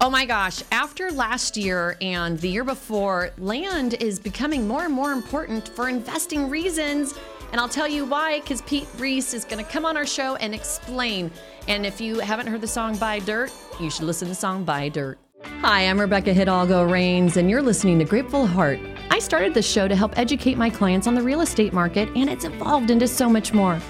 Oh my gosh, after last year and the year before, land is becoming more and more important for investing reasons. And I'll tell you why, because Pete Reese is going to come on our show and explain. And if you haven't heard the song Buy Dirt, you should listen to the song Buy Dirt. Hi, I'm Rebecca Hidalgo Rains, and you're listening to Grateful Heart. I started this show to help educate my clients on the real estate market, and it's evolved into so much more.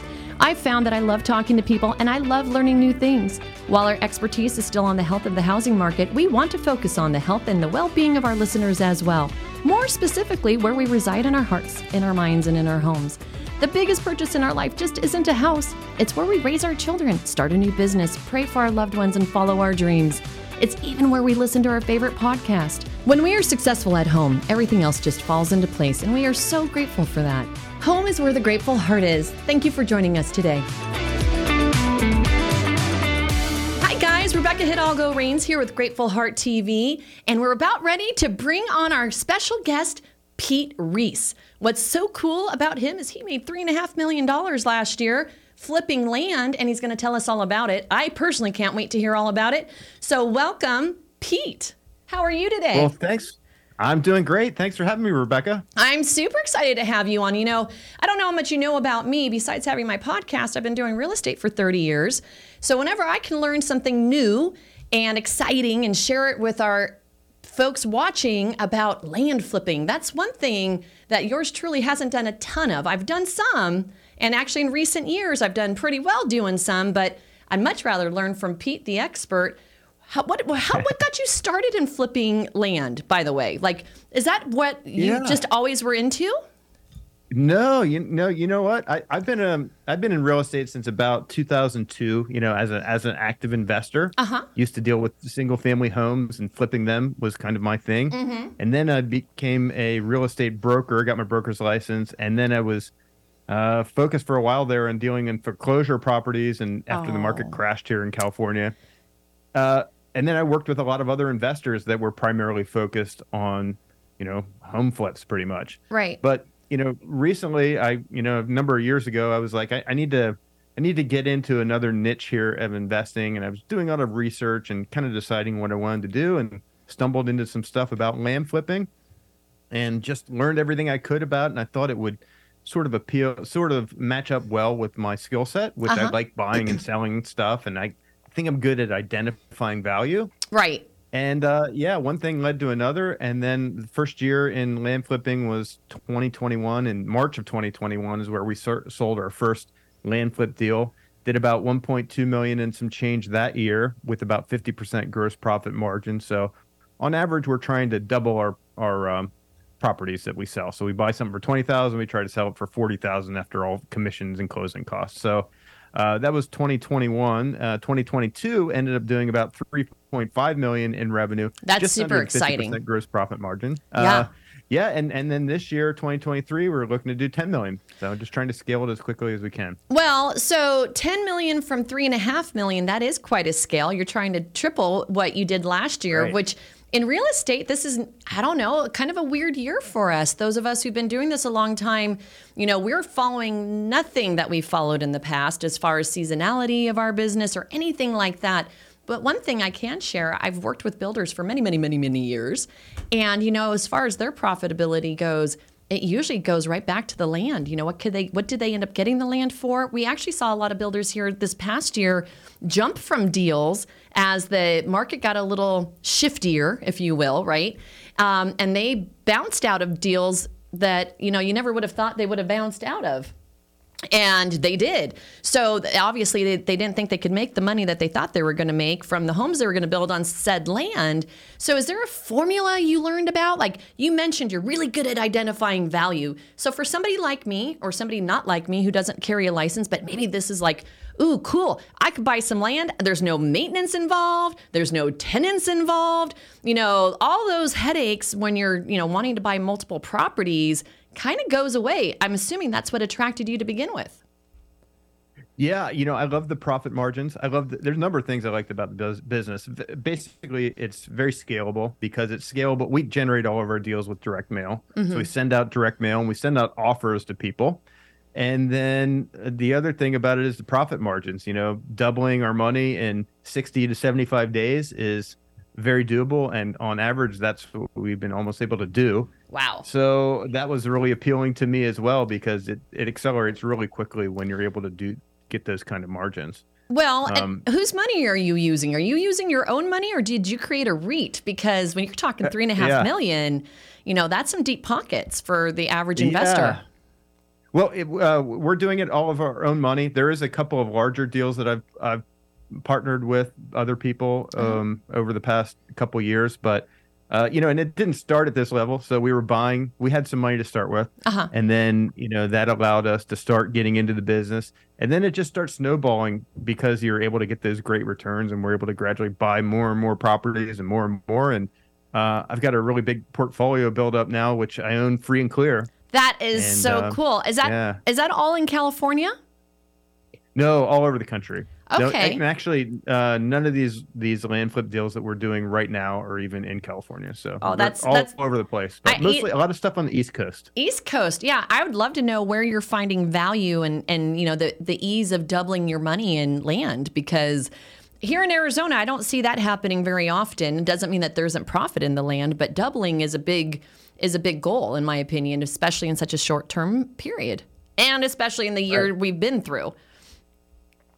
I've found that I love talking to people and I love learning new things. While our expertise is still on the health of the housing market, we want to focus on the health and the well being of our listeners as well. More specifically, where we reside in our hearts, in our minds, and in our homes. The biggest purchase in our life just isn't a house, it's where we raise our children, start a new business, pray for our loved ones, and follow our dreams. It's even where we listen to our favorite podcast. When we are successful at home, everything else just falls into place, and we are so grateful for that. Home is where the grateful heart is. Thank you for joining us today. Hi, guys. Rebecca Hidalgo Rains here with Grateful Heart TV, and we're about ready to bring on our special guest, Pete Reese. What's so cool about him is he made $3.5 million last year flipping land, and he's going to tell us all about it. I personally can't wait to hear all about it. So, welcome, Pete. How are you today? Well, thanks. I'm doing great. Thanks for having me, Rebecca. I'm super excited to have you on. You know, I don't know how much you know about me besides having my podcast. I've been doing real estate for 30 years. So whenever I can learn something new and exciting and share it with our folks watching about land flipping, that's one thing that yours truly hasn't done a ton of. I've done some, and actually in recent years, I've done pretty well doing some, but I'd much rather learn from Pete, the expert how, what, how, what got you started in flipping land, by the way? Like, is that what you yeah. just always were into? No, you know, you know what? I, have been um, I've been in real estate since about 2002. You know, as a as an active investor, uh-huh. used to deal with single family homes and flipping them was kind of my thing. Mm-hmm. And then I became a real estate broker, got my broker's license, and then I was uh, focused for a while there on dealing in foreclosure properties. And after oh. the market oh. crashed here in California, uh, and then I worked with a lot of other investors that were primarily focused on, you know, home flips pretty much. Right. But, you know, recently I, you know, a number of years ago, I was like, I, I need to, I need to get into another niche here of investing. And I was doing a lot of research and kind of deciding what I wanted to do and stumbled into some stuff about land flipping and just learned everything I could about it. And I thought it would sort of appeal, sort of match up well with my skill set, which uh-huh. I like buying and selling stuff. And I, think I'm good at identifying value. Right. And uh, yeah, one thing led to another. And then the first year in land flipping was 2021. In March of 2021 is where we sold our first land flip deal. Did about 1.2 million and some change that year with about 50% gross profit margin. So on average, we're trying to double our, our um, properties that we sell. So we buy something for 20,000, we try to sell it for 40,000 after all commissions and closing costs. So uh, that was 2021. Uh, 2022 ended up doing about 3.5 million in revenue. That's super exciting. Gross profit margin. Uh, yeah. Yeah, and, and then this year, 2023, we're looking to do 10 million. So just trying to scale it as quickly as we can. Well, so 10 million from three and a half million, that is quite a scale. You're trying to triple what you did last year, right. which in real estate, this is, I don't know, kind of a weird year for us. Those of us who've been doing this a long time, you know, we're following nothing that we followed in the past as far as seasonality of our business or anything like that. But one thing I can share, I've worked with builders for many, many, many, many years. And, you know, as far as their profitability goes, it usually goes right back to the land. You know, what could they what did they end up getting the land for? We actually saw a lot of builders here this past year jump from deals as the market got a little shiftier, if you will, right? Um, and they bounced out of deals that, you know, you never would have thought they would have bounced out of and they did. So obviously, they, they didn't think they could make the money that they thought they were going to make from the homes they were going to build on said land. So, is there a formula you learned about? Like you mentioned, you're really good at identifying value. So, for somebody like me or somebody not like me who doesn't carry a license, but maybe this is like, ooh, cool, I could buy some land. There's no maintenance involved, there's no tenants involved. You know, all those headaches when you're, you know, wanting to buy multiple properties kind of goes away. I'm assuming that's what attracted you to begin with. Yeah, you know, I love the profit margins. I love the, there's a number of things I liked about the business. Basically, it's very scalable because it's scalable. We generate all of our deals with direct mail. Mm-hmm. So we send out direct mail and we send out offers to people. And then uh, the other thing about it is the profit margins. You know, doubling our money in 60 to 75 days is very doable. And on average, that's what we've been almost able to do. Wow. So that was really appealing to me as well because it, it accelerates really quickly when you're able to do get those kind of margins. Well, um, whose money are you using? Are you using your own money or did you create a REIT? Because when you're talking uh, three and a half yeah. million, you know, that's some deep pockets for the average investor. Yeah. Well, it, uh, we're doing it all of our own money. There is a couple of larger deals that I've, I've partnered with other people mm-hmm. um, mm-hmm. over the past couple years, but uh, you know, and it didn't start at this level. So we were buying, we had some money to start with. Uh-huh. And then, you know, that allowed us to start getting into the business. And then it just starts snowballing because you're able to get those great returns and we're able to gradually buy more and more properties and more and more. And uh, I've got a really big portfolio build up now, which I own free and clear. That is and, so uh, cool. Is that yeah. is that all in California? No, all over the country. Okay. No, actually, uh, none of these these land flip deals that we're doing right now are even in California. So oh, that's all that's, over the place. But I, mostly a lot of stuff on the East Coast. East Coast, yeah. I would love to know where you're finding value and and you know the the ease of doubling your money in land because here in Arizona, I don't see that happening very often. It doesn't mean that there isn't profit in the land, but doubling is a big is a big goal in my opinion, especially in such a short term period, and especially in the year right. we've been through.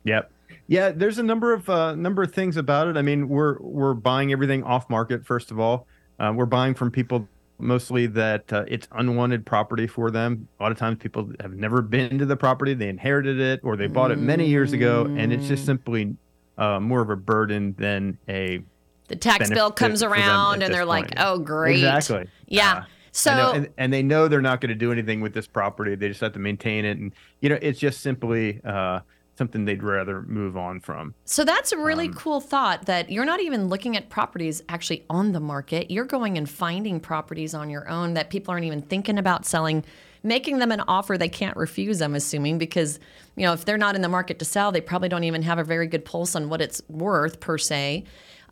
Yep. Yeah, there's a number of uh, number of things about it. I mean, we're we're buying everything off market. First of all, uh, we're buying from people mostly that uh, it's unwanted property for them. A lot of times, people have never been to the property; they inherited it or they bought it many years ago, and it's just mm. simply uh, more of a burden than a. The tax bill comes around, and they're point. like, "Oh, great!" Exactly. Yeah. Uh, so and, and, they know they're not going to do anything with this property. They just have to maintain it, and you know, it's just simply uh, something they'd rather move on from. So that's a really um, cool thought that you're not even looking at properties actually on the market. You're going and finding properties on your own that people aren't even thinking about selling, making them an offer they can't refuse, I'm assuming, because you know, if they're not in the market to sell, they probably don't even have a very good pulse on what it's worth per se.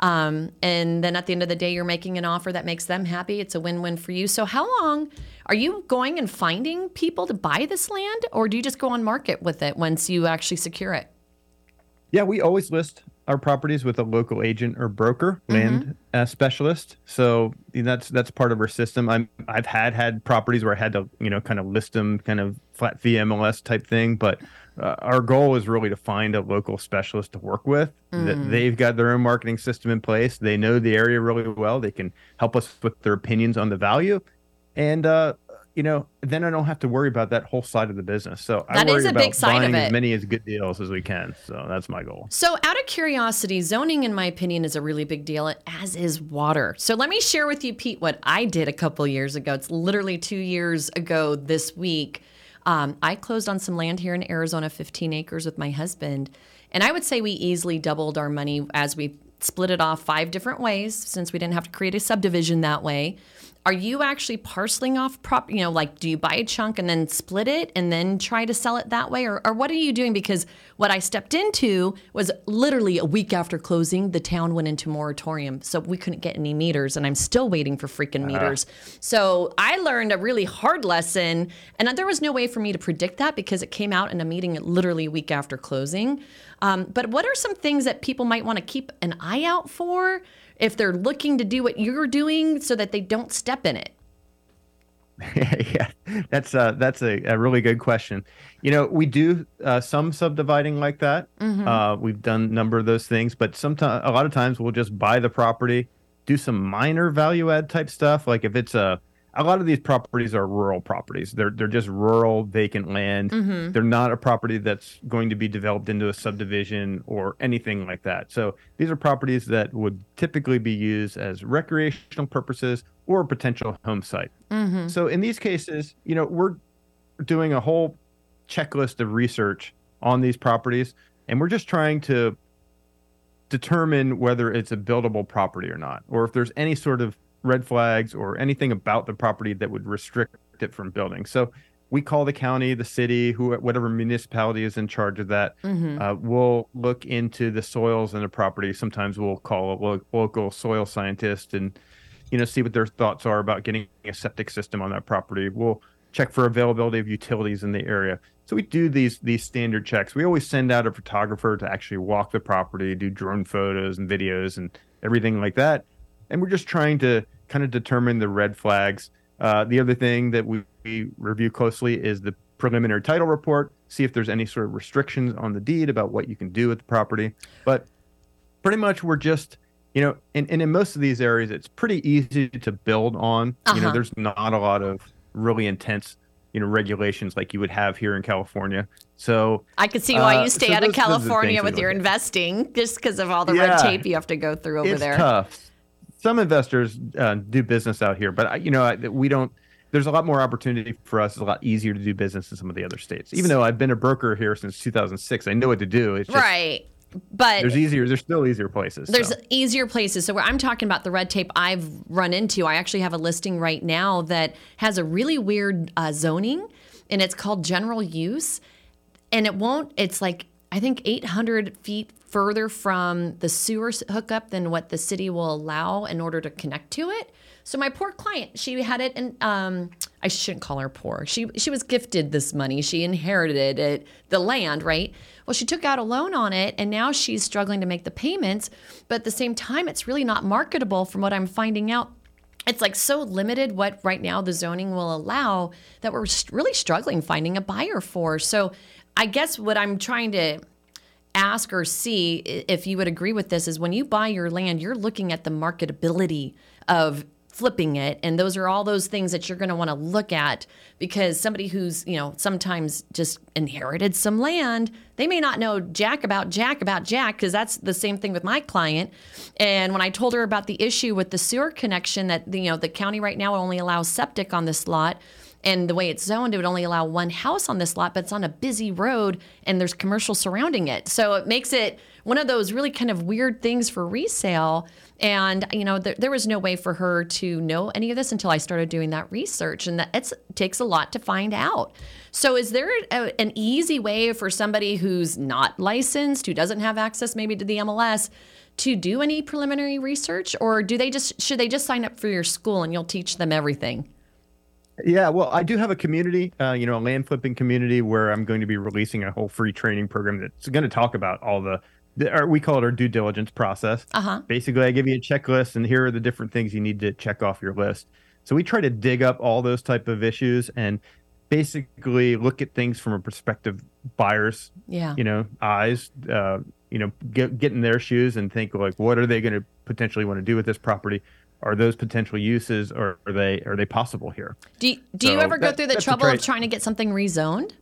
Um, and then at the end of the day, you're making an offer that makes them happy. It's a win win for you. So, how long are you going and finding people to buy this land, or do you just go on market with it once you actually secure it? Yeah, we always list our properties with a local agent or broker, land mm-hmm. uh, specialist. So that's that's part of our system. I'm I've had had properties where I had to you know kind of list them, kind of flat fee MLS type thing, but uh, our goal is really to find a local specialist to work with. Mm. That they've got their own marketing system in place. They know the area really well. They can help us with their opinions on the value, and uh, you know, then I don't have to worry about that whole side of the business. So that I worry is a about big side buying as many as good deals as we can. So that's my goal. So out of curiosity, zoning, in my opinion, is a really big deal, as is water. So let me share with you, Pete, what I did a couple years ago. It's literally two years ago this week um, I closed on some land here in Arizona, 15 acres with my husband. And I would say we easily doubled our money as we split it off five different ways since we didn't have to create a subdivision that way. Are you actually parceling off prop you know like do you buy a chunk and then split it and then try to sell it that way? Or, or what are you doing? Because what i stepped into was literally a week after closing the town went into moratorium so we couldn't get any meters and i'm still waiting for freaking uh-huh. meters. So i learned a really hard lesson and there was no way for me to predict that because it came out in a meeting literally a week after closing um, but what are some things that people might want to keep an eye out for if they're looking to do what you're doing so that they don't step in it? yeah, that's uh, that's a, a, really good question. You know, we do uh, some subdividing like that. Mm-hmm. Uh, we've done a number of those things, but sometimes a lot of times we'll just buy the property, do some minor value add type stuff. Like if it's a a lot of these properties are rural properties. They're they're just rural vacant land. Mm-hmm. They're not a property that's going to be developed into a subdivision or anything like that. So these are properties that would typically be used as recreational purposes or a potential home site. Mm-hmm. So in these cases, you know, we're doing a whole checklist of research on these properties and we're just trying to determine whether it's a buildable property or not or if there's any sort of red flags or anything about the property that would restrict it from building. So we call the county, the city, who whatever municipality is in charge of that. Mm-hmm. Uh, we'll look into the soils in the property. Sometimes we'll call a lo- local soil scientist and you know see what their thoughts are about getting a septic system on that property. We'll check for availability of utilities in the area. So we do these these standard checks. We always send out a photographer to actually walk the property, do drone photos and videos and everything like that and we're just trying to kind of determine the red flags. Uh, the other thing that we, we review closely is the preliminary title report, see if there's any sort of restrictions on the deed about what you can do with the property. But pretty much we're just, you know, and, and in most of these areas, it's pretty easy to build on. Uh-huh. You know, uh-huh. there's not a lot of really intense, you know, regulations like you would have here in California. So I could see why uh, you stay so out those, of California with your investing, just because of all the yeah, red tape you have to go through over it's there. Tough. Some investors uh, do business out here, but you know, we don't there's a lot more opportunity for us. It's a lot easier to do business in some of the other states. Even though I've been a broker here since 2006, I know what to do. It's just, right. But there's easier. There's still easier places. There's so. easier places. So where I'm talking about the red tape I've run into, I actually have a listing right now that has a really weird uh, zoning, and it's called general use, and it won't. It's like I think 800 feet further from the sewer hookup than what the city will allow in order to connect to it. So my poor client, she had it, and um, I shouldn't call her poor. She she was gifted this money. She inherited it, the land, right? Well, she took out a loan on it, and now she's struggling to make the payments. But at the same time, it's really not marketable, from what I'm finding out. It's like so limited what right now the zoning will allow that we're really struggling finding a buyer for. So I guess what I'm trying to ask or see if you would agree with this is when you buy your land, you're looking at the marketability of flipping it and those are all those things that you're going to want to look at because somebody who's you know sometimes just inherited some land they may not know jack about jack about jack because that's the same thing with my client. And when i told her about the issue with the sewer connection that you know the county right now only allows septic on this lot and the way it's zoned, it would only allow one house on this lot, but it's on a busy road and there's commercial surrounding it. So it makes it one of those really kind of weird things for resale. And, you know, there, there was no way for her to know any of this until I started doing that research. And that it takes a lot to find out. So, is there a, an easy way for somebody who's not licensed, who doesn't have access maybe to the MLS, to do any preliminary research? Or do they just, should they just sign up for your Skool and you'll teach them everything? Yeah, well, I do have a community, uh, you know, a land flipping community where I'm going to be releasing a whole free training program that's going to talk about all the, the we call it our due diligence process. Uh-huh. Basically, I give you a checklist, and here are the different things you need to check off your list. So we try to dig up all those type of issues and basically look at things from a perspective buyers, yeah, you know, eyes, uh, you know, get get in their shoes and think like, what are they going to potentially want to do with this property? Are those potential uses or are they are they possible here? Do you, do so you ever go through the trouble of trying to get something rezoned?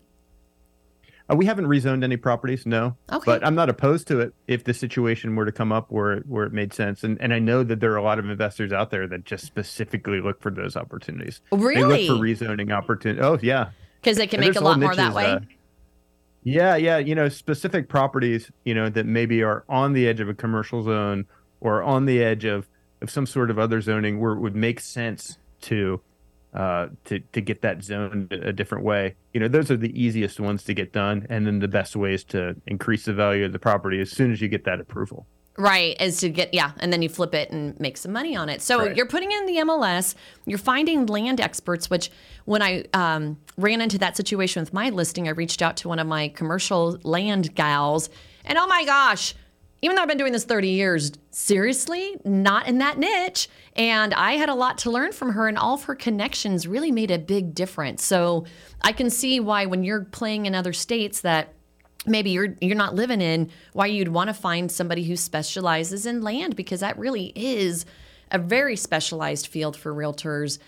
Uh, we haven't rezoned any properties, no. Okay. But I'm not opposed to it if the situation were to come up where where it made sense. And and I know that there are a lot of investors out there that just specifically look for those opportunities. Really? They look for rezoning opportunities. Oh yeah. Because they can and make a lot more that way. Uh, yeah, yeah. You know, specific properties, you know, that maybe are on the edge of a commercial zone or on the edge of of some sort of other zoning where it would make sense to uh, to to get that zoned a different way. You know, those are the easiest ones to get done, and then the best ways to increase the value of the property as soon as you get that approval. Right, is to get yeah, and then you flip it and make some money on it. So right. you're putting in the MLS, you're finding land experts. Which when I um, ran into that situation with my listing, I reached out to one of my commercial land gals, and oh my gosh, even though I've been doing this 30 years, seriously, not in that niche. And I had a lot to learn from her, and all of her connections really made a big difference. So I can see why when you're playing in other states that maybe you're you're not living in, why you'd want to find somebody who specializes in land because that really is a very specialized field for realtors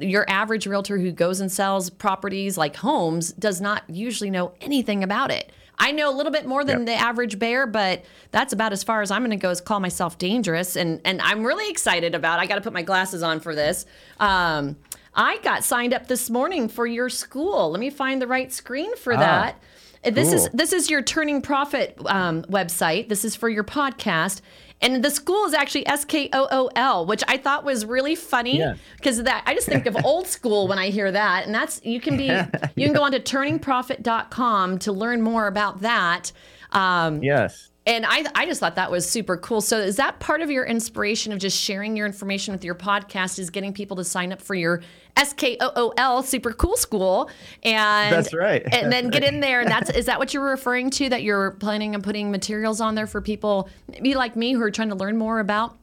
your average realtor who goes and sells properties like homes does not usually know anything about it. I know a little bit more than yep. the average bear, but that's about as far as I'm going to go is call myself dangerous. And, and I'm really excited about, I got to put my glasses on for this. Um, I got signed up this morning for your Skool. Let me find the right screen for ah, that. This is this is your Turning Profit um, website. This is for your podcast, and the school is actually S K O O L, which I thought was really funny because yeah. that I just think of old school when I hear that. And that's you can be you can go on to turningprofit.com to learn more about that. Um, yes. And I, I just thought that was super cool. So is that part of your inspiration of just sharing your information with your podcast is getting people to sign up for your SKOOL super cool school and That's right. and then get in there and that's is that what you're referring to that you're planning on putting materials on there for people maybe like me who are trying to learn more about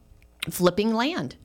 flipping land.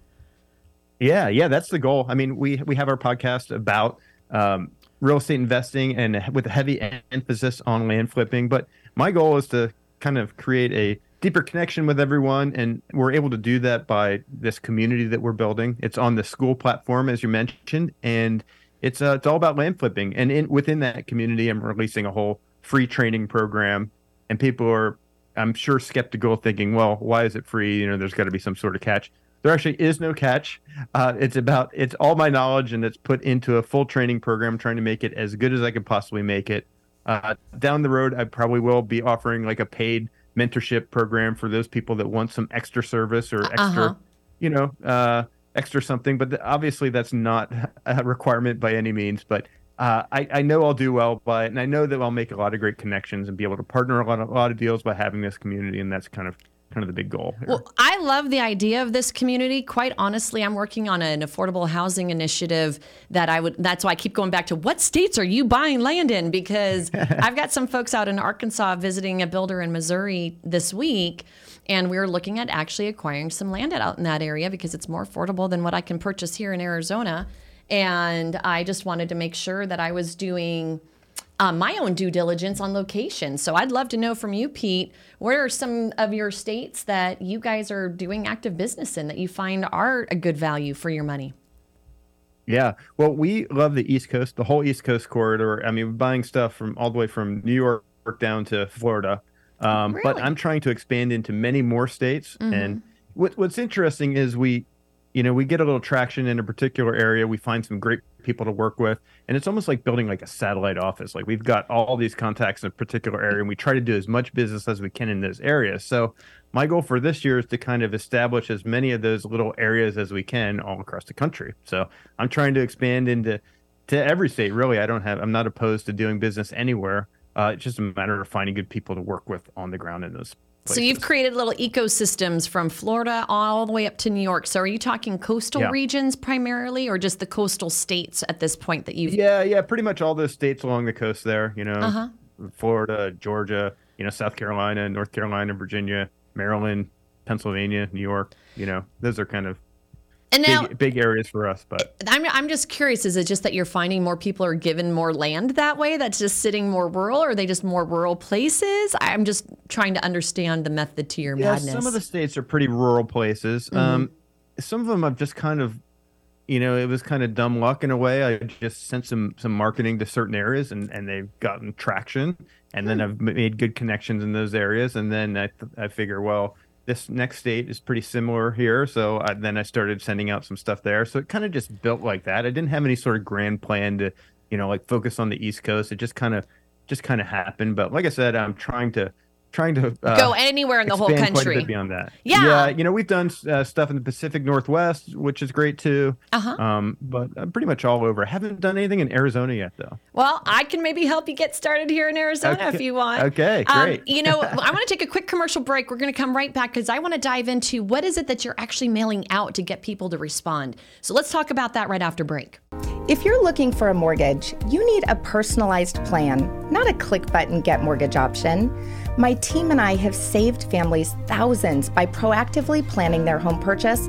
Yeah, yeah, that's the goal. I mean, we we have our podcast about um, real estate investing and with a heavy emphasis on land flipping. But my goal is to kind of create a deeper connection with everyone, and we're able to do that by this community that we're building. It's on the Skool platform, as you mentioned, and it's uh, it's all about land flipping. And in within that community, I'm releasing a whole free training program, and people are, I'm sure, skeptical, thinking, well, why is it free? You know, there's got to be some sort of catch there actually is no catch. Uh, it's about it's all my knowledge and it's put into a full training program, trying to make it as good as I can possibly make it. Uh, down the road, I probably will be offering like a paid mentorship program for those people that want some extra service or extra, uh-huh. you know, uh, extra something. But th- obviously, that's not a requirement by any means. But uh, I, I, know I'll do well by it, and I know that I'll make a lot of great connections and be able to partner a lot, of, a lot of deals by having this community, and that's kind of kind of the big goal. Here. Well, I love the idea of this community. Quite honestly, I'm working on an affordable housing initiative that I would that's why I keep going back to what states are you buying land in because I've got some folks out in Arkansas visiting a builder in Missouri this week and we are looking at actually acquiring some land out in that area because it's more affordable than what I can purchase here in Arizona. And I just wanted to make sure that I was doing uh, my own due diligence on location. So I'd love to know from you, Pete, what are some of your states that you guys are doing active business in that you find are a good value for your money? Yeah, well, we love the East Coast, the whole East Coast corridor. I mean, buying stuff from all the way from New York down to Florida. Um, really? But I'm trying to expand into many more states. Mm-hmm. And what, what's interesting is we, you know, we get a little traction in a particular area. We find some great people to work with. And it's almost like building like a satellite office. Like we've got all these contacts in a particular area and we try to do as much business as we can in those areas. So my goal for this year is to kind of establish as many of those little areas as we can all across the country. So i'm trying to expand into to every state really. I don't have i'm not opposed to doing business anywhere. Uh, it's just a matter of finding good people to work with on the ground in those Places. So you've created little ecosystems from Florida all the way up to New York. So are you talking coastal yeah. regions primarily, or just the coastal states at this point that you've? Yeah, yeah, pretty much all those states along the coast there. You know, uh-huh. Florida, Georgia, you know, South Carolina, North Carolina, Virginia, Maryland, Pennsylvania, New York. You know, those are kind of and now, big, big, areas for us. But I'm, I'm just curious: is it just that you're finding more people are given more land that way? That's just sitting more rural, or are they just more rural places? I'm just trying to understand the method to your yeah, madness. Some of the states are pretty rural places. Mm-hmm. Um, some of them I've just kind of, you know, it was kind of dumb luck in a way. I just sent some some marketing to certain areas, and and they've gotten traction, and then hmm. I've made good connections in those areas, and then I I figure well this next state is pretty similar here. So I, then I started sending out some stuff there. So it kind of just built like that. I didn't have any sort of grand plan to, you know, like focus on the East Coast. It just kind of, just kind of happened. But like I said, I'm trying to trying to uh, go anywhere in the whole country. Quite beyond that, yeah, yeah. You know, we've done uh, stuff in the Pacific Northwest, which is great too. Uh-huh. Um, but uh, pretty much all over. I haven't done anything in Arizona yet, though. Well, I can maybe help you get started here in Arizona okay. if you want. Okay, um, great. Um, you know, I want to take a quick commercial break. We're going to come right back because I want to dive into what is it that you're actually mailing out to get people to respond. So let's talk about that right after break. If you're looking for a mortgage, you need a personalized plan, not a click button get mortgage option. My team and I have saved families thousands by proactively planning their home purchase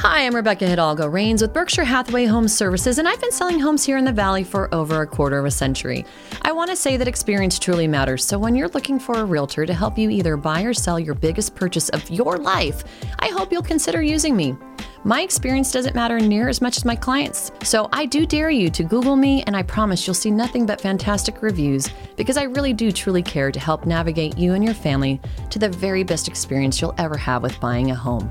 Hi, I'm Rebecca Hidalgo Rains with Berkshire Hathaway Home Services, and I've been selling homes here in the Valley for over a quarter of a century. I want to say that experience truly matters, so when you're looking for a realtor to help you either buy or sell your biggest purchase of your life, I hope you'll consider using me. My experience doesn't matter near as much as my clients, so I do dare you to Google me, and I promise you'll see nothing but fantastic reviews because I really do truly care to help navigate you and your family to the very best experience you'll ever have with buying a home.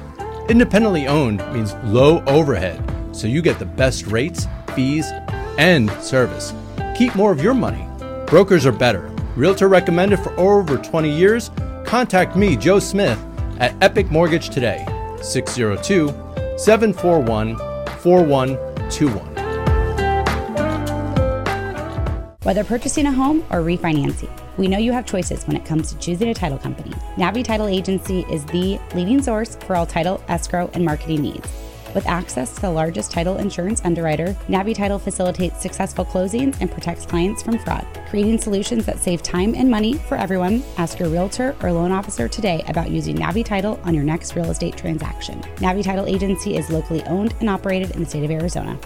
Independently owned means low overhead, so you get the best rates, fees, and service. Keep more of your money. Brokers are better. Realtor recommended for over 20 years. Contact me, Joe Smith, at Epic Mortgage today, 602 741 4121. Whether purchasing a home or refinancing, we know you have choices when it comes to choosing a title company. Navi Title Agency is the leading source for all title, escrow, and marketing needs. With access to the largest title insurance underwriter, Navi Title facilitates successful closings and protects clients from fraud. Creating solutions that save time and money for everyone, ask your realtor or loan officer today about using Navi Title on your next real estate transaction. Navi Title Agency is locally owned and operated in the state of Arizona.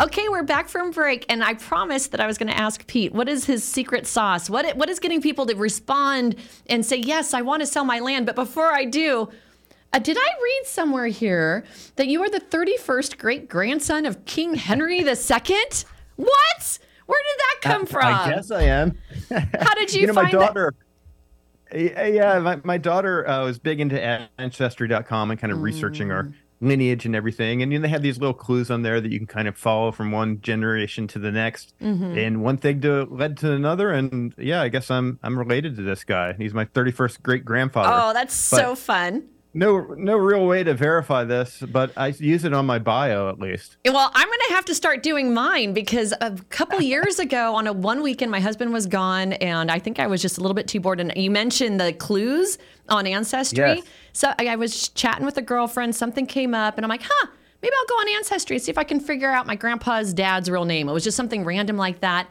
Okay, we're back from break, and I promised that I was going to ask Pete what is his secret sauce? What what is getting people to respond and say yes, I want to sell my land? But before I do, uh, did I read somewhere here that you are the 31st great grandson of King Henry II? What? Where did that come from? I guess I am. How did you, you know, find my daughter. Yeah, my, my daughter uh, was big into ancestry.com and kind of mm. researching our lineage and everything. And you know, they have these little clues on there that you can kind of follow from one generation to the next. Mm-hmm. And one thing to led to another. And yeah, I guess I'm I'm related to this guy. He's my 31st great grandfather. Oh, that's but so fun no no real way to verify this, but I use it on my bio at least. Well, I'm going to have to start doing mine because a couple years ago on a one weekend my husband was gone and I think I was just a little bit too bored and you mentioned the clues on ancestry. Yes. So I, I was chatting with a girlfriend, something came up and I'm like, "Huh, maybe I'll go on ancestry and see if I can figure out my grandpa's dad's real name." It was just something random like that.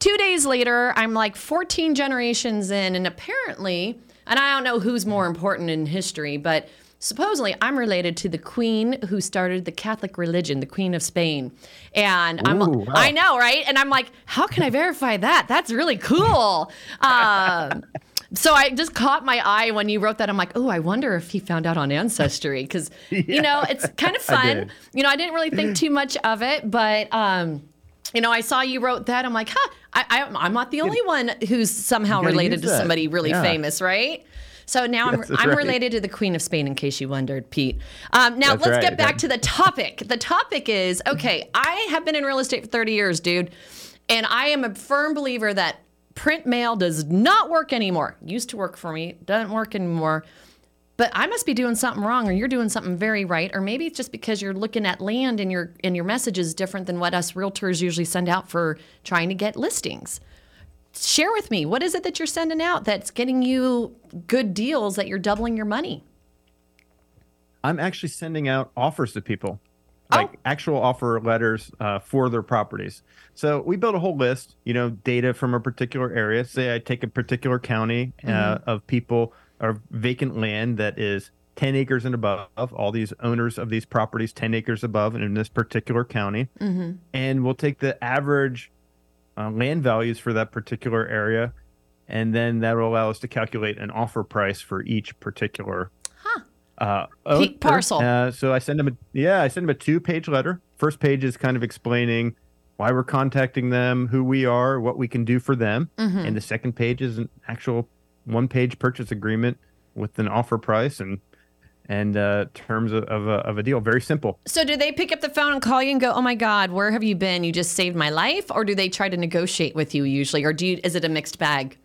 2 days later, I'm like 14 generations in and apparently and I don't know who's more important in history, but supposedly I'm related to the queen who started the Catholic religion, the Queen of Spain. And I'm wow. I know, right? And I'm like, how can I verify that? That's really cool. um, so I just caught my eye when you wrote that. I'm like, oh, I wonder if he found out on Ancestry because yeah, you know it's kind of fun. You know, I didn't really think too much of it, but um, you know, I saw you wrote that. I'm like, huh, I, I, am not the only one who's somehow related to somebody really yeah. famous, right? So now I'm, I'm right. related to the Queen of Spain, in case you wondered, Pete. Um, now that's let's right. get back to the topic. The topic is okay, I have been in real estate for 30 years, dude. And I am a firm believer that print mail does not work anymore. Used to work for me, doesn't work anymore but I must be doing something wrong or you're doing something very right or maybe it's just because you're looking at land and your and your message is different than what us realtors usually send out for trying to get listings. Share with me, what is it that you're sending out that's getting you good deals that you're doubling your money? I'm actually sending out offers to people. Like oh. actual offer letters uh, for their properties. So we built a whole list, you know, data from a particular area. Say I take a particular county uh, mm-hmm. of people or vacant land that is 10 acres and above, all these owners of these properties 10 acres above and in this particular county. Mm-hmm. And we'll take the average uh, land values for that particular area. And then that will allow us to calculate an offer price for each particular huh. uh, owner. parcel. Uh, so I send them a, yeah, I send them a two page letter. First page is kind of explaining why we're contacting them, who we are, what we can do for them. Mm-hmm. And the second page is an actual one page purchase agreement with an offer price and and uh, terms of, of, a, of a deal. Very simple. So, do they pick up the phone and call you and go, "Oh my God, where have you been? You just saved my life," or do they try to negotiate with you usually, or do you, is it a mixed bag?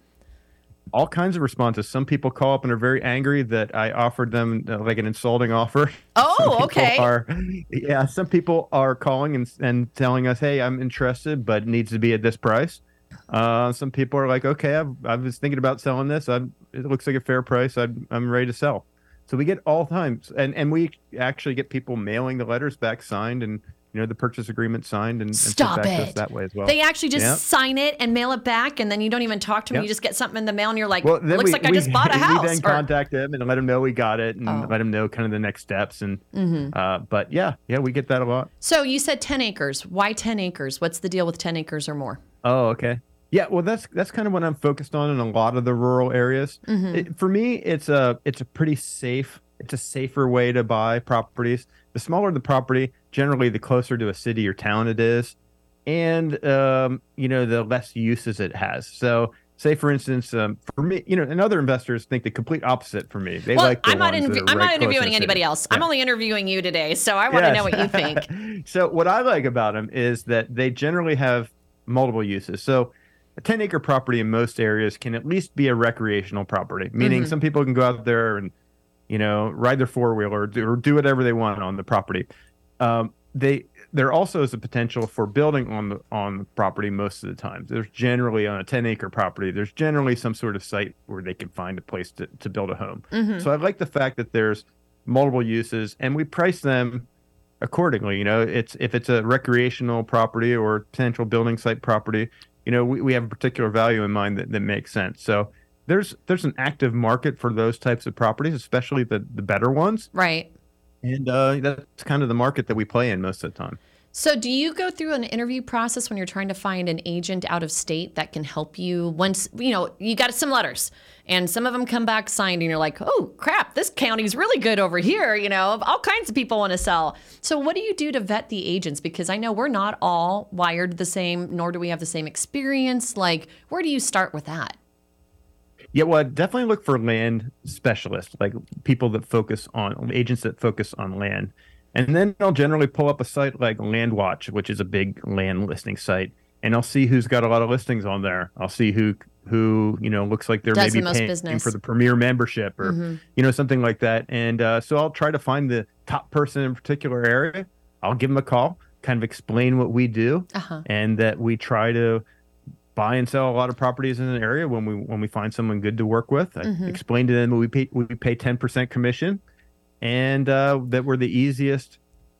All kinds of responses. Some people call up and are very angry that I offered them uh, like an insulting offer. Oh, okay. Are, yeah, some people are calling and and telling us, "Hey, I'm interested, but it needs to be at this price." Uh, some people are like, okay, I've, I was thinking about selling this. i it looks like a fair price. i am ready to sell. So we get all times, and and we actually get people mailing the letters back signed and you know the purchase agreement signed and, and stop it that way as well. They actually just yep. sign it and mail it back, and then you don't even talk to them. Yep. You just get something in the mail, and you're like, well, looks we, like we, I just bought a house. We then or... contact them and let them know we got it, and oh. let them know kind of the next steps. And mm-hmm. uh, but yeah, yeah, we get that a lot. So you said ten acres. Why ten acres? What's the deal with ten acres or more? Oh, okay. Yeah, well, that's that's kind of what I'm focused on in a lot of the rural areas. Mm-hmm. It, for me, it's a it's a pretty safe It's a safer way to buy properties. The smaller the property, generally, the closer to a city or town it is, and um, you know, the less uses it has. So say for instance um, for me you know and other investors think the complete opposite for me they well, like the i'm not, ones I'm right not interviewing anybody else yeah. i'm only interviewing you today so i want to yes. know what you think so what i like about them is that they generally have multiple uses so a 10 acre property in most areas can at least be a recreational property meaning mm-hmm. some people can go out there and you know ride their four-wheeler or do, or do whatever they want on the property um, they there also is a potential for building on the on the property most of the time. There's generally on a 10 acre property, there's generally some sort of site where they can find a place to, to build a home. Mm-hmm. So I like the fact that there's multiple uses and we price them accordingly. You know, it's if it's a recreational property or potential building site property, you know, we, we have a particular value in mind that, that makes sense. So there's there's an active market for those types of properties, especially the the better ones. Right and uh, that's kind of the market that we play in most of the time. So, do you go through an interview process when you're trying to find an agent out of state that can help you? Once you know you got some letters, and some of them come back signed, and you're like, "Oh crap, this county's really good over here." You know, all kinds of people want to sell. So, what do you do to vet the agents? Because I know we're not all wired the same, nor do we have the same experience. Like, where do you start with that? Yeah, well, I'd definitely look for land specialists, like people that focus on agents that focus on land. And then I'll generally pull up a site like LandWatch, which is a big land listing site, and I'll see who's got a lot of listings on there. I'll see who who you know looks like they're Does maybe the paying business. for the premier membership or mm-hmm. you know something like that. And uh, so I'll try to find the top person in a particular area. I'll give them a call, kind of explain what we do, uh-huh. and that we try to buy and sell a lot of properties in an area when we when we find someone good to work with. I mm-hmm. explain to them we pay we pay ten percent commission, and uh, that we're the easiest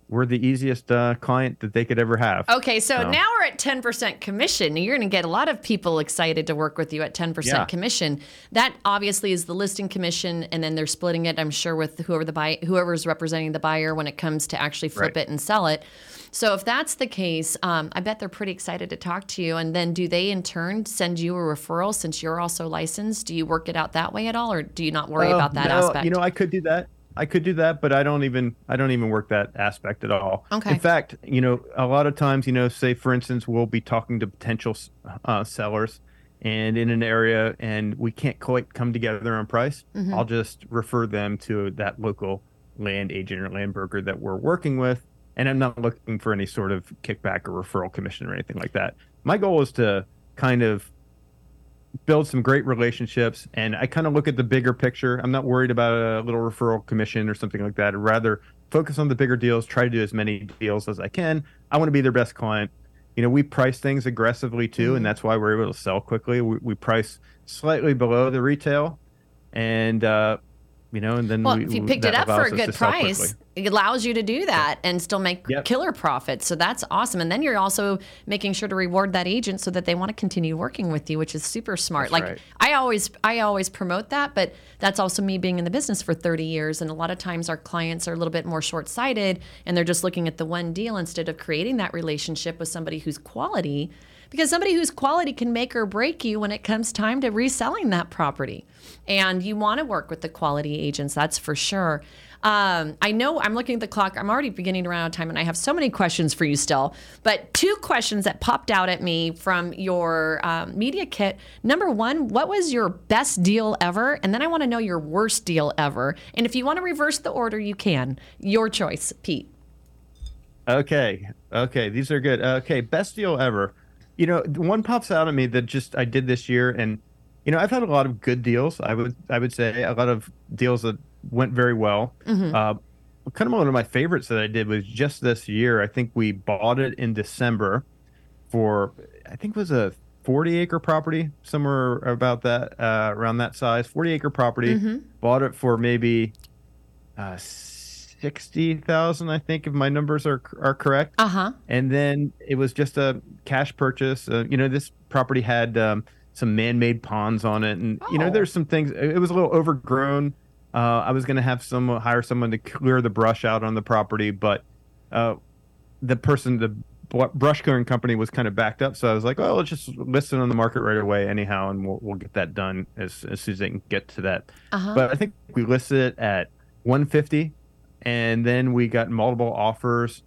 we're the easiest uh, client that they could ever have. Okay, so, so. now we're at 10% commission. You're going to get a lot of people excited to work with you at 10% yeah. commission. That obviously is the listing commission, and then they're splitting it, I'm sure, with whoever the buy, whoever's representing the buyer when it comes to actually flip right. it and sell it. So if that's the case, um, I bet they're pretty excited to talk to you. And then do they in turn send you a referral since you're also licensed? Do you work it out that way at all, or do you not worry uh, about that no, aspect? You know, I could do that. I could do that, but I don't even I don't even work that aspect at all. Okay. In fact, you know, a lot of times, you know, say for instance, we'll be talking to potential uh, sellers, and in an area, and we can't quite come together on price. Mm-hmm. I'll just refer them to that local land agent or land broker that we're working with, and I'm not looking for any sort of kickback or referral commission or anything like that. My goal is to kind of build some great relationships and I kind of look at the bigger picture. I'm not worried about a little referral commission or something like that. I'd rather focus on the bigger deals, try to do as many deals as I can. I want to be their best client. You know, we price things aggressively too, mm-hmm. and that's why we're able to sell quickly. We, we price slightly below the retail, and uh, you know, and then well, we, if you picked it up for a good price, it allows you to do that and still make yep. killer profits. So that's awesome. And then you're also making sure to reward that agent so that they want to continue working with you, which is super smart. That's like right. I always, I always promote that, but that's also me being in the business for 30 years. And a lot of times our clients are a little bit more short-sighted and they're just looking at the one deal instead of creating that relationship with somebody who's quality because somebody whose quality can make or break you when it comes time to reselling that property. And you want to work with the quality agents, that's for sure. Um, I know I'm looking at the clock. I'm already beginning to run out of time, and I have so many questions for you still. But two questions that popped out at me from your um, media kit. Number one, what was your best deal ever? And then I want to know your worst deal ever. And if you want to reverse the order, you can. Your choice, Pete. Okay. Okay. These are good. Okay. Best deal ever you know, one pops out at me that just I did this year, and you know, I've had a lot of good deals. I would I would say a lot of deals that went very well. Mm-hmm. Uh, kind of one of my favorites that I did was just this year. I think we bought it in December for I think it was a 40 acre property somewhere about that uh, around that size 40 acre property mm-hmm. bought it for maybe uh, sixty thousand, I think, if my numbers are are correct. Uh huh. And then it was just a cash purchase. Uh, you know, this property had um, some man-made ponds on it, and oh. you know, oh. there's some things. It was a little overgrown. Uh, I was going to have some hire someone to clear the brush out on the property, but uh, the person, the brush clearing company, was kind of backed up. So I was like, "Well, let's just list it on the market right away, anyhow, and we'll we'll get that done as as soon as they can get to that." Uh-huh. But I think we listed it at 150 and then we got multiple offers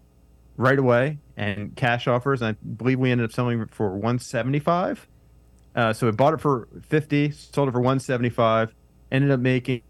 right away and cash offers. And I believe we ended up selling for 175. Uh, so we bought it for 50, sold it for 175, ended up making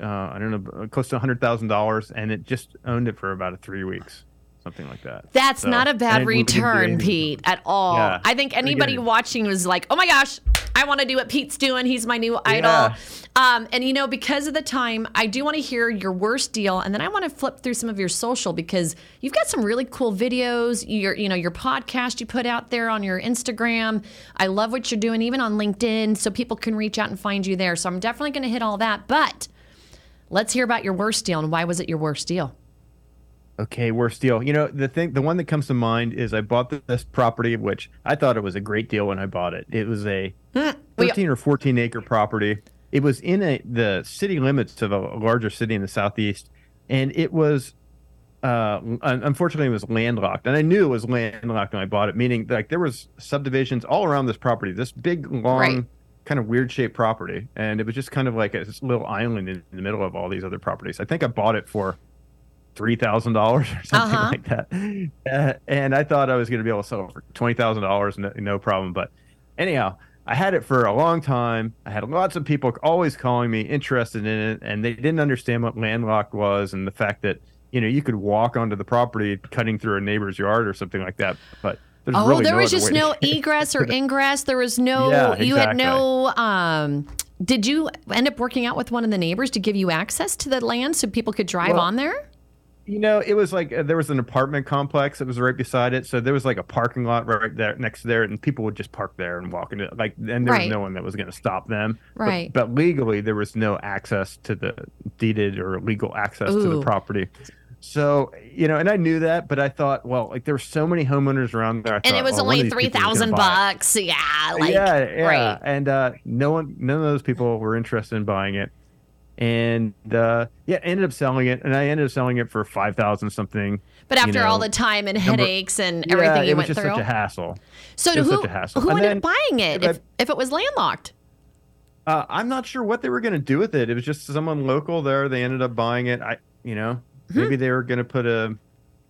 uh, I don't know close to $100,000, and it just owned it for about three weeks something like that. That's so, not a bad return, Pete, at all. Yeah. I think anybody watching was like, "Oh my gosh, I want to do what Pete's doing. He's my new idol." Yeah. Um, and you know, because of the time, I do want to hear your worst deal, and then I want to flip through some of your social because you've got some really cool videos. Your, you know, your podcast you put out there on your Instagram. I love what you're doing, even on LinkedIn, so people can reach out and find you there. So I'm definitely going to hit all that, but. Let's hear about your worst deal and why was it your worst deal? Okay, worst deal. You know, the thing, the one that comes to mind is I bought this property, which I thought it was a great deal when I bought it. It was a hmm, 13 or 14 acre property. It was in a, the city limits of a, larger city in the southeast, and it was, uh, unfortunately, it was landlocked. And I knew it was landlocked when I bought it, meaning like there was subdivisions all around this property, this big, long, right. kind of weird shaped property, and it was just kind of like a little island in the middle of all these other properties. I think I bought it for three thousand dollars or something uh-huh. like that. Uh, and I thought I was going to be able to sell it for twenty thousand dollars, no problem. But anyhow, I had it for a long time. I had lots of people always calling me interested in it, and they didn't understand what landlocked was and the fact that you know you could walk onto the property cutting through a neighbor's yard or something like that, but. oh, really there no was just no egress or ingress. There was no. Yeah, exactly. You had no. Um, did you end up working out with one of the neighbors to give you access to the land so people could drive well, on there? You know, it was like uh, there was an apartment complex that was right beside it, so there was like a parking lot right there next to there, and people would just park there and walk into it. Like, and there right. was no one that was going to stop them. Right. But, but, legally, there was no access to the deeded or legal access Ooh. to the property. So you know, and I knew that, but I thought, well, like there were so many homeowners around there, and thought, it was only three thousand bucks. Yeah, like, yeah, yeah. Right. And uh, no one, none of those people were interested in buying it and uh, yeah, ended up selling it, and I ended up selling it for five thousand something. But after you know, all the time and headaches number, and everything yeah, you went through, it was just such a hassle. So who, who ended then, up buying it if, if it was landlocked? Uh, I'm not sure what they were going to do with it. It was just someone local there. They ended up buying it. I, you know, hmm maybe they were going to put a,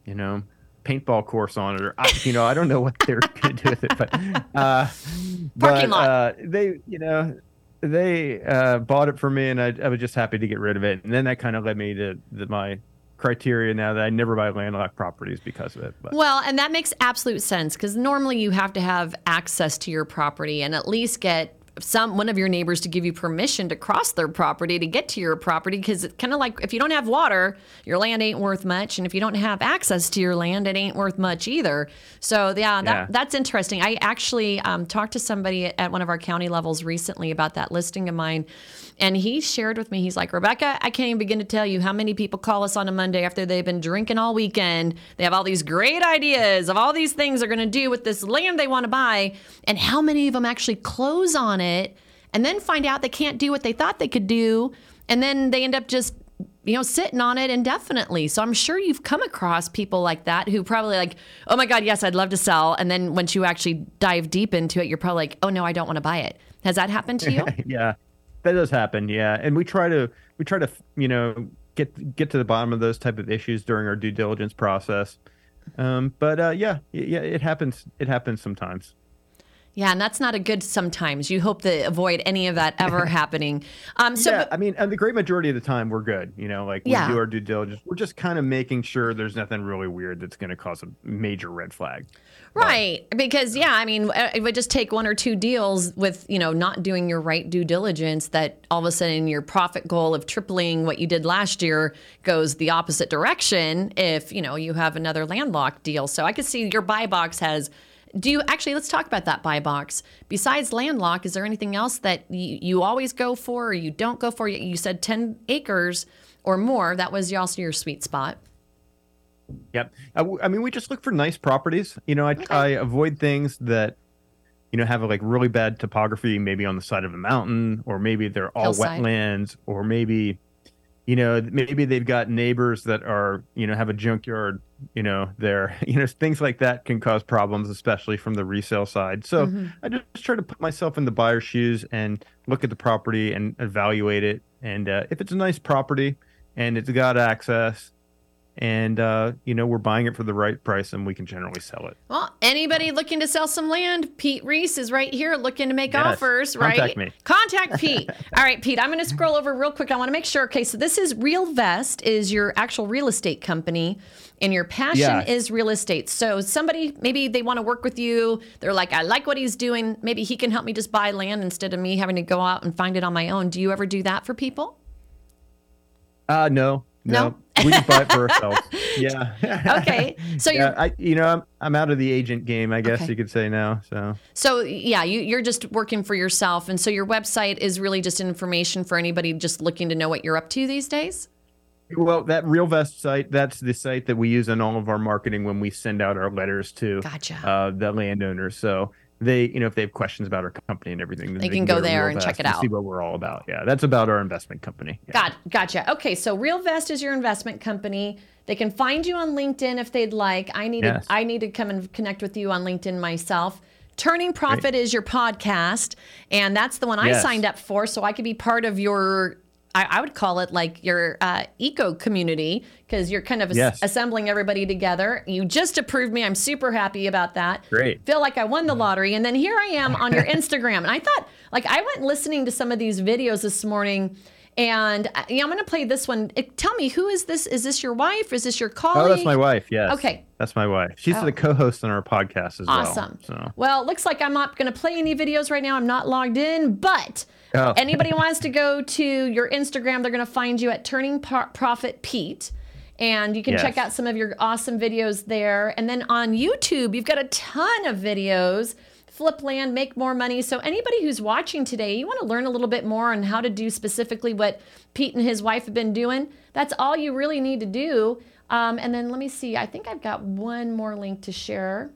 you know, paintball course on it, or I, you know, I don't know what they were going to do with it, but, uh, parking but, lot. Uh, they, you know, they uh, bought it for me, and I, I, was just happy to get rid of it. And then that kind of led me to the, my criteria now that I never buy landlocked properties because of it. But. Well, and that makes absolute sense because normally you have to have access to your property and at least get some one of your neighbors to give you permission to cross their property to get to your property because it's kind of like if you don't have water your land ain't worth much and if you don't have access to your land it ain't worth much either. So yeah, that, yeah. that's interesting. I actually um, talked to somebody at one of our county levels recently about that listing of mine and he shared with me he's like rebecca i can't even begin to tell you how many people call us on a monday after they've been drinking all weekend. They have all these great ideas of all these things they're going to do with this land they want to buy and how many of them actually close on it it and then find out they can't do what they thought they could do. And then they end up just you know sitting on it indefinitely. So i'm sure you've come across people like that who probably like oh my god yes i'd love to sell. And then once you actually dive deep into it you're probably like oh no i don't want to buy it. Has that happened to you? Yeah that does happen yeah. And we try to we try to you know get get to the bottom of those type of issues during our due diligence process. Um, but uh, yeah yeah it happens it happens sometimes yeah, and that's not a good sometimes. You hope to avoid any of that ever happening. Um, so, yeah, I mean, and the great majority of the time we're good. You know, like we yeah. do our due diligence. We're just kind of making sure there's nothing really weird that's going to cause a major red flag. Right. But, because, yeah, I mean, it would just take one or two deals with, you know, not doing your right due diligence that all of a sudden your profit goal of tripling what you did last year goes the opposite direction if, you know, you have another landlocked deal. So I could see your buy box has do you actually let's talk about that buy box. Besides landlock is there anything else that you, you always go for or you don't go for? You said 10 acres or more. That was also your sweet spot. Yep. Uh, I, I mean we just look for nice properties. You know I, okay. I avoid things that you know have a like really bad topography maybe on the side of a mountain or maybe they're all Hillside. wetlands or maybe you know maybe they've got neighbors that are you know have a junkyard you know there. You know things like that can cause problems especially from the resale side. So mm-hmm. i just try to put myself in the buyer's shoes and look at the property and evaluate it. And uh, if it's a nice property and it's got access and uh, you know we're buying it for the right price and we can generally sell it. Well anybody looking to sell some land pete reese is right here looking to make Yes. offers right? Contact me. contact pete. All right pete i'm going to scroll over real quick. I want to make sure okay so this is RealVest is your actual real estate company and your passion Yeah. is real estate. So somebody maybe they want to work with you. They're like i like what he's doing. Maybe he can help me just buy land instead of me having to go out and find it on my own. Do you ever do that for people? Uh no. No? no, we just buy it for ourselves yeah okay so you're I, you know, I'm, I'm out of the agent game, I guess Okay. you could say now. So So yeah, you, you're just working for yourself, and so your website is really just information for anybody just looking to know what you're up to these days. Well, that RealVest site, that's the site that we use in all of our marketing when we send out our letters to Gotcha. uh, the landowners. So they, you know, if they have questions about our company and everything, They can go to there and check it out. See what we're all about. Yeah, that's about our investment company. Yeah. Got gotcha. Okay, so RealVest is your investment company. They can find you on LinkedIn if they'd like. I need Yes. to, I need to come and connect with you on LinkedIn myself. Turning Profit is your podcast, and that's the one I signed up for, so I could be part of your. I, I would call it like your uh, eco community because you're kind of as- Yes. assembling everybody together. You just approved me. I'm super happy about that. Great. Feel like I won the lottery. And then here I am on your Instagram. And I thought, like, I went listening to some of these videos this morning. And uh, yeah, I'm going to play this one. It, tell me, who is this? Is this your wife? Is this your colleague? Oh, that's my wife. Yes. Okay. That's my wife. She's Oh. the co-host on our podcast as Awesome. well. So Well, it looks like I'm not going to play any videos right now. I'm not logged in, but Oh. anybody wants to go to your Instagram, they're going to find you at Turning Pro- Profit Pete. And you can Yes. check out some of your awesome videos there. And then on YouTube, you've got a ton of videos. Flip land, make more money. So, anybody who's watching today, you want to learn a little bit more on how to do specifically what Pete and his wife have been doing. That's all you really need to do. Um, and then let me see. I think I've got one more link to share.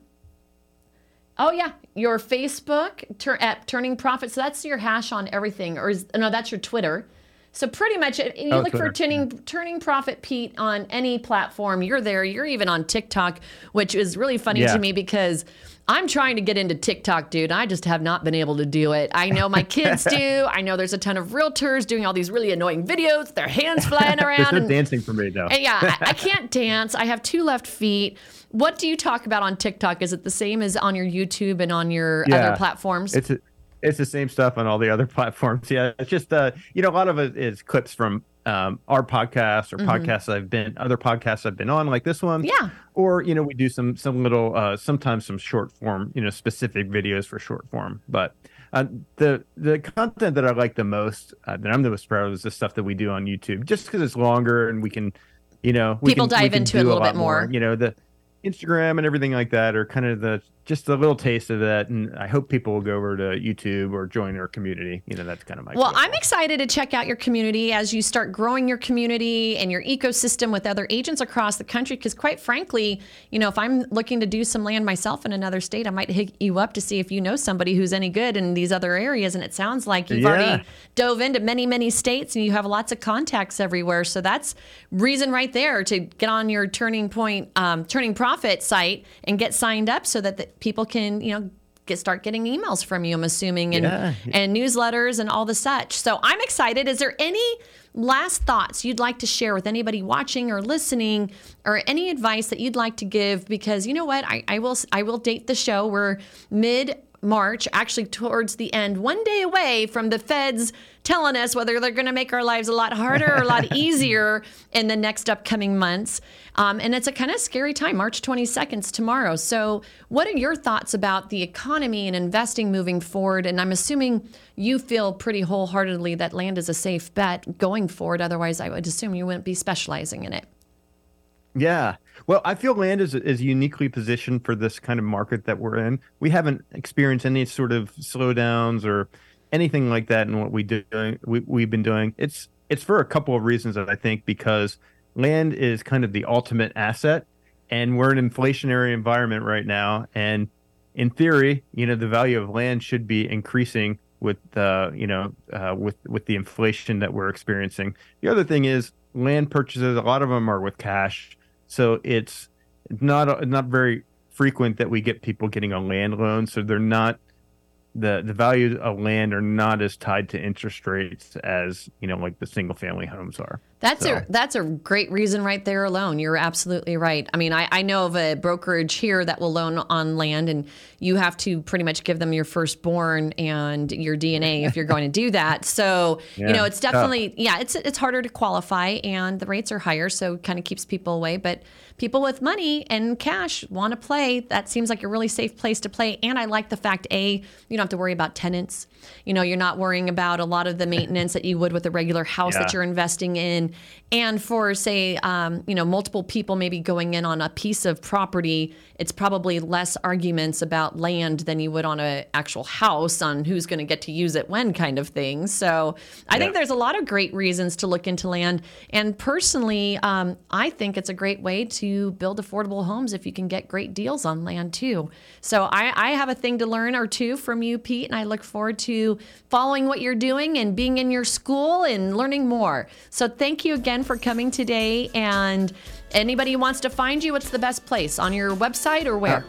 Oh yeah, your Facebook tur- at Turning Profit. So that's your hash on everything, or is, no? That's your Twitter. So pretty much, if you Oh, look for Twitter. turning Turning Profit Pete on any platform. You're there. You're even on TikTok, which is really funny Yeah. to me because I'm trying to get into TikTok, dude. I just have not been able to do it. I know my kids do. I know there's a ton of realtors doing all these really annoying videos, with their hands flying there's around. no and- dancing for me though. yeah, I, I can't dance. I have two left feet. What do you talk about on TikTok? Is it the same as on your YouTube and on your other platforms? It's a, it's the same stuff on all the other platforms. Yeah, it's just uh, you know, a lot of it is clips from um, our podcast or podcasts I've been, other podcasts I've been on, like this one. Mm-hmm. Yeah. Or you know, we do some some little, uh, sometimes some short form, you know, specific videos for short form. But uh, the the content that I like the most, uh, that I'm the most proud of, is the stuff that we do on YouTube, just because it's longer and we can, you know, we People dive can into it a little bit more. You know, the Instagram and everything like that are kind of the just a little taste of that, and I hope people will go over to YouTube or join our community. You know, that's kind of my Well, goal. I'm excited to check out your community as you start growing your community and your ecosystem with other agents across the country. Because, quite frankly, you know, if I'm looking to do some land myself in another state, I might hit you up to see if you know somebody who's any good in these other areas. And it sounds like you've Yeah. already dove into many, many states and you have lots of contacts everywhere. So that's reason right there to get on your Turning Point, um, Turning Profit site and get signed up so that the people can, you know, get start getting emails from you. I'm assuming and Yeah. and newsletters and all the such. So I'm excited. Is there any last thoughts you'd like to share with anybody watching or listening, or any advice that you'd like to give? Because you know what, I, I will I will date the show. We're mid March, actually towards the end, one day away from the feds telling us whether they're going to make our lives a lot harder or a lot easier in the next upcoming months. Um, and it's a kind of scary time, March 22nd 's tomorrow. So, what are your thoughts about the economy and investing moving forward? And I'm assuming you feel pretty wholeheartedly that land is a safe bet going forward. Otherwise, I would assume you wouldn't be specializing in it. Yeah. Well, I feel land is is uniquely positioned for this kind of market that we're in. We haven't experienced any sort of slowdowns or anything like that in what we do we, we've been doing. It's it's for a couple of reasons I think because land is kind of the ultimate asset and we're in an inflationary environment right now and in theory, you know, the value of land should be increasing with uh, you know, uh, with with the inflation that we're experiencing. The other thing is land purchases, a lot of them are with cash. So it's not not very frequent that we get people getting a land loan. So they're not the the value of land are not as tied to interest rates as you know like the single family homes are. That's So- a that's a great reason right there alone. You're absolutely right. I mean, I, I know of a brokerage here that will loan on land, and you have to pretty much give them your firstborn and your DNA if you're going to do that. So you know, it's definitely yeah, it's it's harder to qualify, and the rates are higher, so it kind of keeps people away. But people with money and cash want to play. That seems like a really safe place to play. And I like the fact a you don't have to worry about tenants. You know, you're not worrying about a lot of the maintenance that you would with a regular house that you're investing in. And for say, um, you know, multiple people maybe going in on a piece of property, it's probably less arguments about land than you would on an actual house on who's going to get to use it when kind of thing. So I think there's a lot of great reasons to look into land. And personally, um, I think it's a great way to build affordable homes if you can get great deals on land too. So I, I have a thing to learn or two from you, Pete, and I look forward to following what you're doing and being in your Skool and learning more. So thank you again for coming today. And anybody who wants to find you, what's the best place? On your website or where? Uh,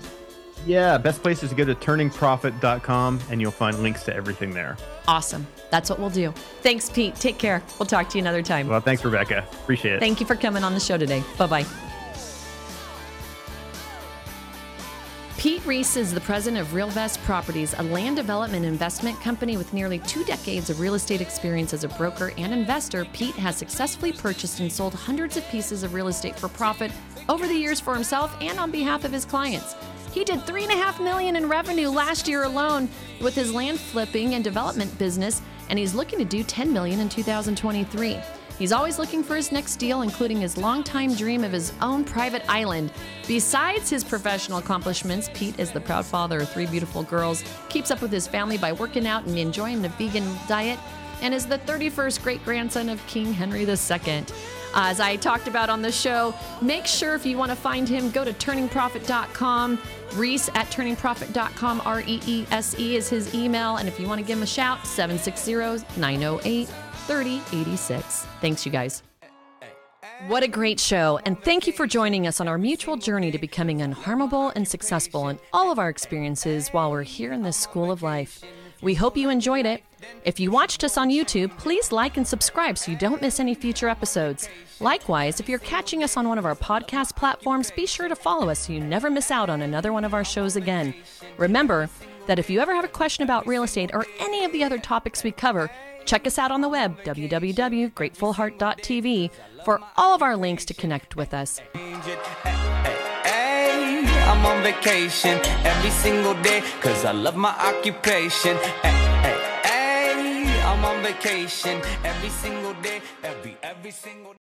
yeah, best place is to go to turningprofit.com and you'll find links to everything there. Awesome. That's what we'll do. Thanks, Pete. Take care. We'll talk to you another time. Well, thanks, Rebecca. Appreciate it. Thank you for coming on the show today. Bye bye. Pete Reese is the president of RealVest Properties, a land development investment company with nearly two decades of real estate experience as a broker and investor. Pete has successfully purchased and sold hundreds of pieces of real estate for profit over the years for himself and on behalf of his clients. He did three and a half million in revenue last year alone with his land flipping and development business, and he's looking to do 10 million in 2023. He's always looking for his next deal, including his longtime dream of his own private island. Besides his professional accomplishments, Pete is the proud father of three beautiful girls, keeps up with his family by working out and enjoying the vegan diet, and is the 31st great grandson of King Henry II. As I talked about on the show, make sure if you want to find him, go to turningprofit.com. Reese at turningprofit.com. R E E S E is his email. And if you want to give him a shout, 760 908 3086. Thanks, you guys. What a great show, and thank you for joining us on our mutual journey to becoming unharmable and successful in all of our experiences while we're here in this school of life. We hope you enjoyed it. If you watched us on YouTube, please like and subscribe so you don't miss any future episodes. Likewise, if you're catching us on one of our podcast platforms, be sure to follow us so you never miss out on another one of our shows again. Remember that if you ever have a question about real estate or any of the other topics we cover, check us out on the web, www.gratefulheart.tv, for all of our links to connect with us. I'm on vacation every single day cause I love my occupation. I'm on vacation every single day, every every single day.